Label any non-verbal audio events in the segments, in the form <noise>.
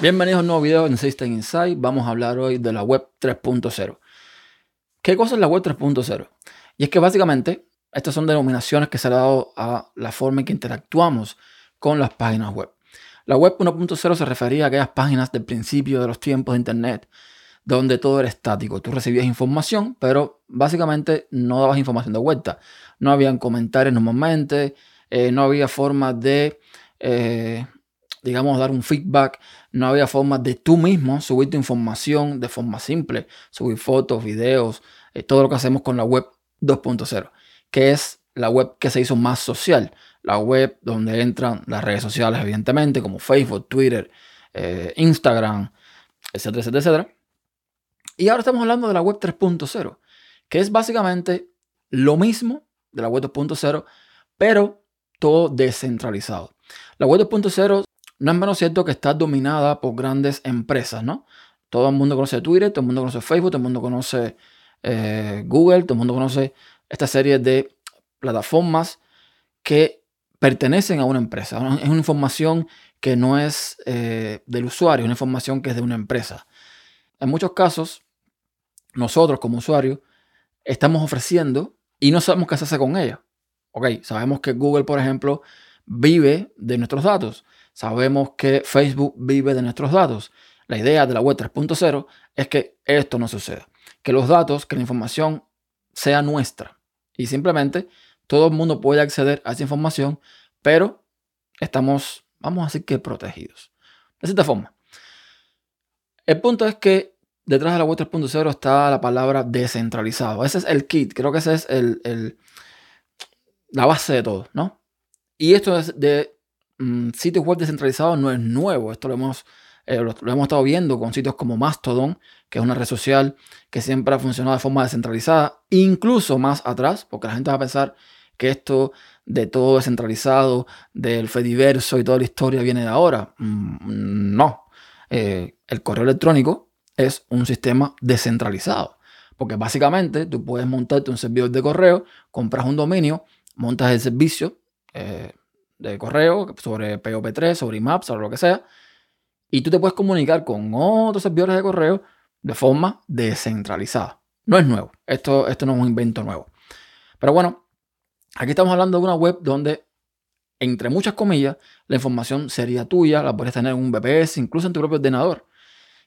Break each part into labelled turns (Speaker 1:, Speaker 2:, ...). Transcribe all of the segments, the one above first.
Speaker 1: Bienvenidos a un nuevo video en System Insight. Vamos a hablar hoy de la web 3.0. ¿Qué cosa es la web 3.0? Y es que básicamente estas son denominaciones que se han dado a la forma en que interactuamos con las páginas web. La web 1.0 se refería a aquellas páginas del principio de los tiempos de Internet, donde todo era estático. Tú recibías información, pero básicamente no dabas información de vuelta. No habían comentarios normalmente, eh, no había forma de eh, digamos, dar un feedback. No había forma de tú mismo subir tu información de forma simple, subir fotos, videos, eh, todo lo que hacemos con la web 2.0, que es la web que se hizo más social, la web donde entran las redes sociales, evidentemente, como Facebook, Twitter, Instagram, etcétera, etcétera, etcétera. Y ahora estamos hablando de la web 3.0, que es básicamente lo mismo de la web 2.0, pero todo descentralizado. La web 2.0 no es menos cierto que está dominada por grandes empresas, ¿no? Todo el mundo conoce Twitter, todo el mundo conoce Facebook, todo el mundo conoce eh, Google, todo el mundo conoce esta serie de plataformas que pertenecen a una empresa. Es una información que no es eh, del usuario, es una información que es de una empresa. En muchos casos, nosotros como usuarios estamos ofreciendo y no sabemos qué hacer con ella. Ok, sabemos que Google, por ejemplo, vive de nuestros datos. Sabemos que Facebook vive de nuestros datos. La idea de la web 3.0 es que esto no suceda. Que los datos, que la información sea nuestra. Y simplemente todo el mundo puede acceder a esa información, pero estamos, vamos a decir que protegidos. De cierta forma. El punto es que detrás de la web 3.0 está la palabra descentralizado. Ese es el kit, creo que ese es el, la base de todo, ¿no? Y esto es de Mm, sitios web descentralizados no es nuevo. Esto lo hemos, eh, lo, hemos estado viendo con sitios como Mastodon, que es una red social que siempre ha funcionado de forma descentralizada, incluso más atrás, porque la gente va a pensar que esto de todo descentralizado, del Fediverso y toda la historia viene de ahora. Mm, no. Eh, el correo electrónico es un sistema descentralizado. Porque básicamente tú puedes montarte un servidor de correo, compras un dominio, montas el servicio, eh, de correo, sobre POP3, sobre IMAP, sobre lo que sea, y tú te puedes comunicar con otros servidores de correo de forma descentralizada. No es nuevo, esto, esto no es un invento nuevo. Pero bueno, aquí estamos hablando de una web donde, entre muchas comillas, la información sería tuya, la puedes tener en un VPS, incluso en tu propio ordenador,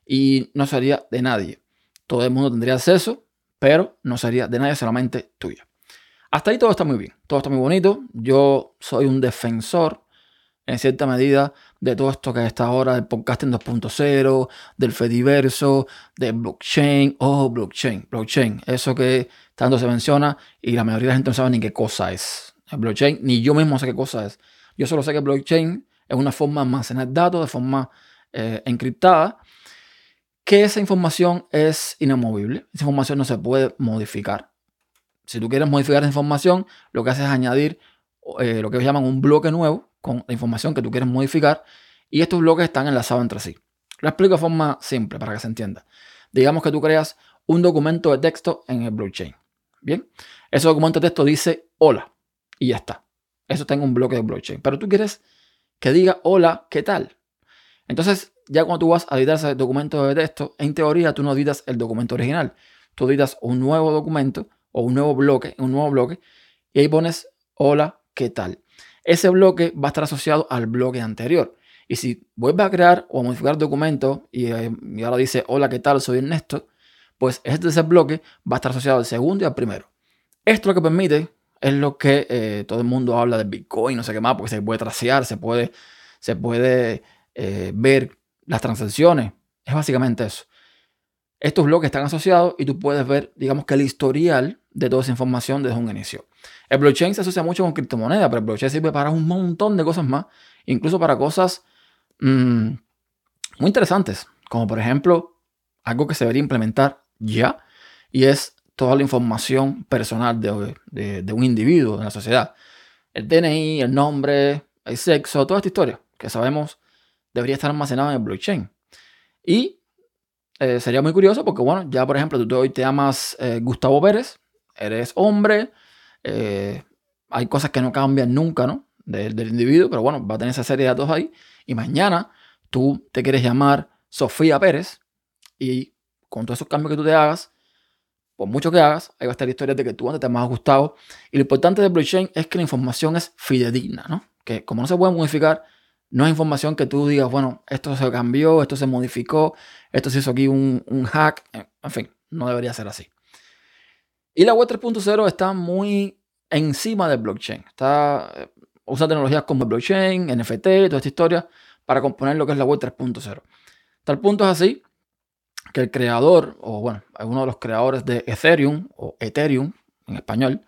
Speaker 1: y no sería de nadie. Todo el mundo tendría acceso, pero no sería de nadie, solamente tuya. Hasta ahí todo está muy bien, todo está muy bonito. Yo soy un defensor, en cierta medida, de todo esto que está ahora del podcasting 2.0, del Fediverso, del blockchain. Oh, blockchain, blockchain. Eso que tanto se menciona y la mayoría de la gente no sabe ni qué cosa es. El blockchain, ni yo mismo sé qué cosa es. Yo solo sé que blockchain es una forma de almacenar datos de forma eh, encriptada, que esa información es inamovible. Esa información no se puede modificar. Si tú quieres modificar esa información, lo que haces es añadir eh, lo que llaman un bloque nuevo con la información que tú quieres modificar y estos bloques están enlazados entre sí. Lo explico de forma simple para que se entienda. Digamos que tú creas un documento de texto en el blockchain. Bien, ese documento de texto dice hola y ya está. Eso está en un bloque de blockchain. Pero tú quieres que diga hola, ¿qué tal? Entonces, ya cuando tú vas a editar ese documento de texto, en teoría tú no editas el documento original. Tú editas un nuevo documento o un nuevo bloque, un nuevo bloque, y ahí pones hola, ¿qué tal? Ese bloque va a estar asociado al bloque anterior. Y si vuelves a crear o a modificar documento y, eh, ahora dice hola, ¿qué tal? Soy Ernesto, pues este ese bloque va a estar asociado al segundo y al primero. Esto lo que permite es lo que eh, todo el mundo habla de Bitcoin, no sé qué más, porque se puede tracear, se puede, se puede eh, ver las transacciones. Es básicamente eso. Estos bloques están asociados y tú puedes ver, digamos que el historial de toda esa información desde un inicio. El blockchain se asocia mucho con criptomonedas, pero el blockchain sirve para un montón de cosas más, incluso para cosas mm, muy interesantes, como por ejemplo algo que se debería implementar ya, y es toda la información personal de, de un individuo en la sociedad. El DNI, el nombre, el sexo, toda esta historia que sabemos debería estar almacenada en el blockchain. Y eh, sería muy curioso porque, bueno, ya por ejemplo, tú hoy te llamas eh, Gustavo Pérez, eres hombre, eh, hay cosas que no cambian nunca, ¿no? Del, del individuo, pero bueno, va a tener esa serie de datos ahí. Y mañana tú te quieres llamar Sofía Pérez y con todos esos cambios que tú te hagas, por mucho que hagas, ahí va a estar la historia de que tú antes te más gustado. Y lo importante de blockchain es que la información es fidedigna, ¿no? Que como no se puede modificar, no es información que tú digas, bueno, esto se cambió, esto se modificó, esto se hizo aquí un, un hack. En fin, no debería ser así. Y la web 3.0 está muy encima del blockchain. Está, eh, usa tecnologías como blockchain, NFT, toda esta historia para componer lo que es la web 3.0. Tal punto es así que el creador, o bueno, uno de los creadores de Ethereum, o Ethereum en español,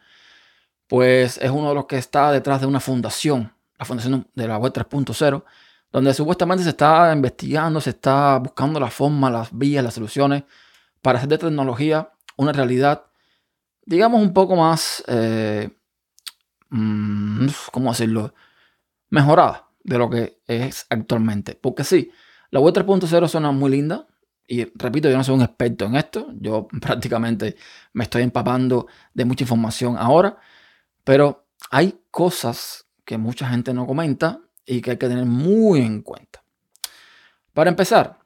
Speaker 1: pues es uno de los que está detrás de una fundación, la fundación de la web 3.0, donde supuestamente se está investigando, se está buscando la forma, las vías, las soluciones para hacer de tecnología una realidad, digamos, un poco más, eh, mm, ¿cómo decirlo? Mejorada de lo que es actualmente. Porque sí, la web 3.0 suena muy linda. Y repito, yo no soy un experto en esto. Yo <laughs> prácticamente me estoy empapando de mucha información ahora. Pero hay cosas que mucha gente no comenta y que hay que tener muy en cuenta. Para empezar,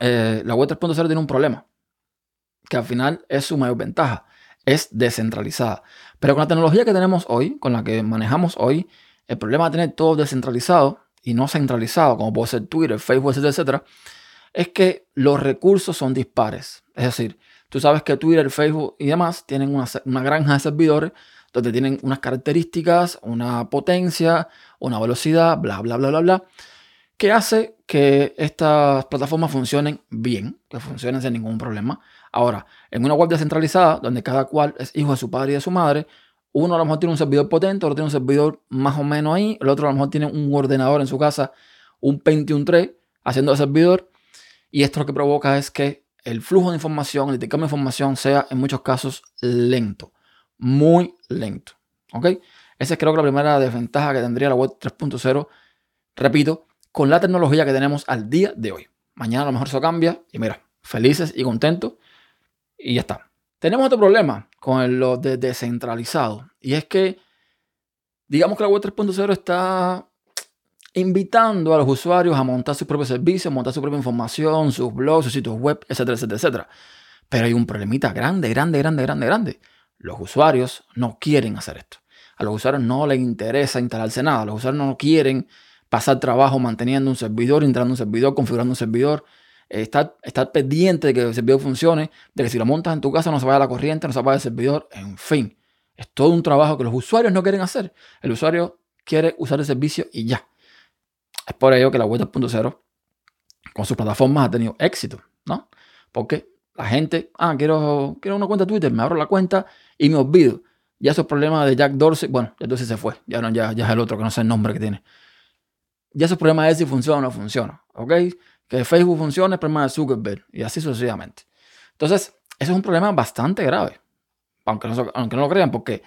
Speaker 1: eh, la web 3.0 tiene un problema. Que al final es su mayor ventaja. Es descentralizada. Pero con la tecnología que tenemos hoy, con la que manejamos hoy, el problema de tener todo descentralizado y no centralizado, como puede ser Twitter, Facebook, etcétera, es que los recursos son dispares. Es decir, tú sabes que Twitter, Facebook y demás tienen una granja de servidores donde tienen unas características, una potencia, una velocidad, bla, bla, bla, bla, bla, que hace que estas plataformas funcionen bien, que funcionen sin ningún problema. Ahora, en una web descentralizada, donde cada cual es hijo de su padre y de su madre, uno a lo mejor tiene un servidor potente, otro tiene un servidor más o menos ahí, el otro a lo mejor tiene un ordenador en su casa, un Pentium 3, haciendo el servidor. Y esto lo que provoca es que el flujo de información, el intercambio de información sea en muchos casos lento, muy lento. ¿Ok? Esa es creo que la primera desventaja que tendría la web 3.0, repito, con la tecnología que tenemos al día de hoy. Mañana a lo mejor eso cambia y mira, felices y contentos y ya está. Tenemos otro problema con lo de descentralizado. Y es que, digamos que la web 3.0 está invitando a los usuarios a montar sus propios servicios, montar su propia información, sus blogs, sus sitios web, etcétera, etcétera, etcétera. Pero hay un problemita grande, grande, grande, grande, grande. Los usuarios no quieren hacer esto. A los usuarios no les interesa instalarse nada. Los usuarios no quieren pasar trabajo manteniendo un servidor, instalando un servidor, configurando un servidor estar, estar pendiente de que el servidor funcione, de que si lo montas en tu casa no se vaya la corriente, no se vaya el servidor, en fin. Es todo un trabajo que los usuarios no quieren hacer. El usuario quiere usar el servicio y ya. Es por ello que la web 2.0 con sus plataformas ha tenido éxito, ¿no? Porque la gente, ah, quiero, quiero una cuenta Twitter, me abro la cuenta y me olvido. Ya esos problemas de Jack Dorsey, bueno, ya Dorsey se fue, ya, no, ya, ya es el otro que no sé el nombre que tiene. Ya esos problemas es si funciona o no funciona, ¿ok? que Facebook funcione es problema de Zuckerberg y así sucesivamente. Entonces, eso es un problema bastante grave, aunque no, aunque no lo crean, porque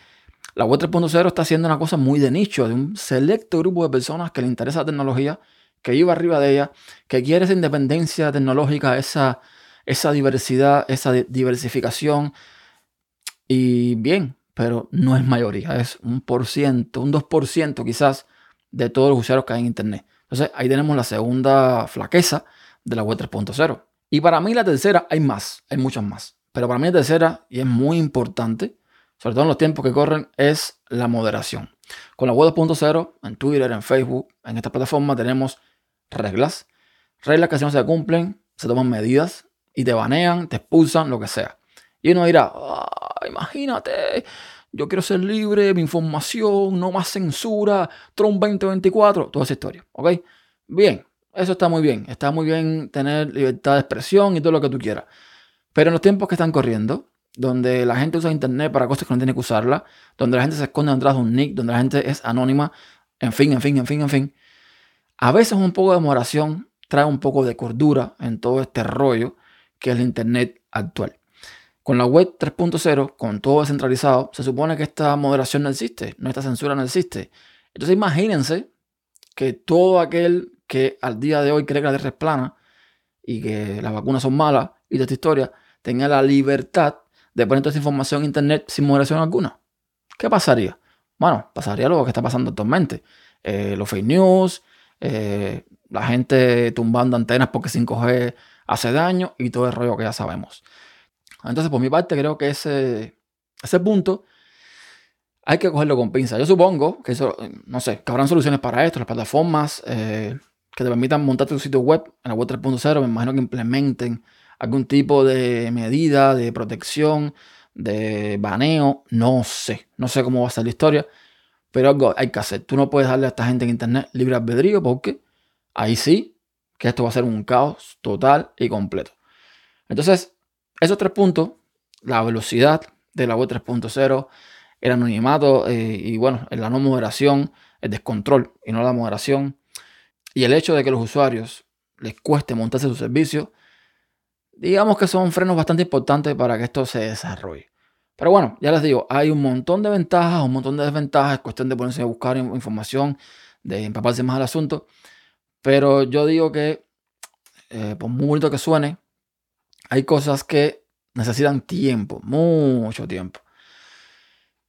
Speaker 1: la web 3.0 está haciendo una cosa muy de nicho, de un selecto grupo de personas que le interesa la tecnología, que iba arriba de ella, que quiere esa independencia tecnológica, esa, esa diversidad, esa diversificación. Y bien, pero no es mayoría, es un por ciento, un 2% quizás de todos los usuarios que hay en Internet. Entonces ahí tenemos la segunda flaqueza de la web 3.0. Y para mí la tercera, hay más, hay muchas más. Pero para mí la tercera, y es muy importante, sobre todo en los tiempos que corren, es la moderación. Con la web 2.0, en Twitter, en Facebook, en esta plataforma tenemos reglas. Reglas que si no se cumplen, se toman medidas y te banean, te expulsan, lo que sea. Y uno dirá, ah, imagínate, yo quiero ser libre, mi información, no más censura, Trump 2024, toda esa historia, ¿ok? Bien, eso está muy bien, está muy bien tener libertad de expresión y todo lo que tú quieras. Pero en los tiempos que están corriendo, donde la gente usa internet para cosas que no tiene que usarla, donde la gente se esconde detrás de un nick, donde la gente es anónima, en fin, en fin, en fin, en fin. A veces un poco de moderación trae un poco de cordura en todo este rollo que es el internet actual. Con la web 3.0, con todo descentralizado, se supone que esta moderación no existe, no esta censura no existe. Entonces imagínense que todo aquel que al día de hoy cree que la Tierra es plana y que las vacunas son malas y de esta historia, tenga la libertad de poner toda esa información en Internet sin moderación alguna? ¿Qué pasaría? Bueno, pasaría lo que está pasando actualmente. Eh, los fake news, eh, la gente tumbando antenas porque 5G hace daño y todo el rollo que ya sabemos. Entonces, por mi parte, creo que ese, ese punto hay que cogerlo con pinza. Yo supongo que eso, no sé, que habrán soluciones para esto, las plataformas eh, que te permitan montar tu sitio web en la web 3.0, me imagino que implementen algún tipo de medida de protección, de baneo, no sé, no sé cómo va a ser la historia, pero algo hay que hacer. Tú no puedes darle a esta gente en internet libre albedrío porque ahí sí que esto va a ser un caos total y completo. Entonces, esos tres puntos, la velocidad de la web 3.0, el anonimato eh, y bueno, la no moderación, el descontrol y no la moderación, y el hecho de que los usuarios les cueste montarse su servicio, digamos que son frenos bastante importantes para que esto se desarrolle. Pero bueno, ya les digo, hay un montón de ventajas, un montón de desventajas, es cuestión de ponerse a buscar información, de empaparse más al asunto. Pero yo digo que, eh, por muy bonito que suene, hay cosas que necesitan tiempo, mucho tiempo.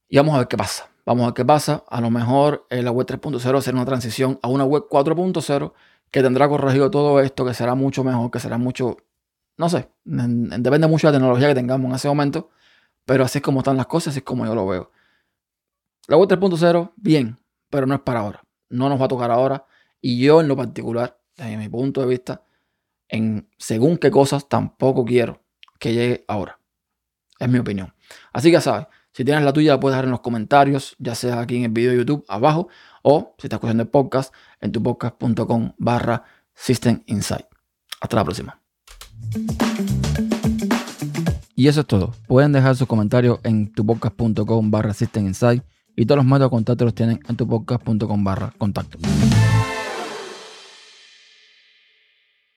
Speaker 1: Y vamos a ver qué pasa. Vamos a ver qué pasa. A lo mejor la web 3.0 será una transición a una web 4.0 que tendrá corregido todo esto, que será mucho mejor, que será mucho, no sé, depende mucho de la tecnología que tengamos en ese momento, pero así es como están las cosas, así es como yo lo veo. La web 3.0, bien, pero no es para ahora. No nos va a tocar ahora. Y yo en lo particular, desde mi punto de vista, en según qué cosas tampoco quiero que llegue ahora. Es mi opinión. Así que sabes, si tienes la tuya la puedes dejar en los comentarios, ya sea aquí en el video de YouTube abajo o si estás escuchando el podcast en tu podcast.com barra System Insight. Hasta la próxima. Y eso es todo. Pueden dejar sus comentarios en tupodcast.com barra System Insight y todos los métodos de contacto los tienen en tupodcast.com barra contacto.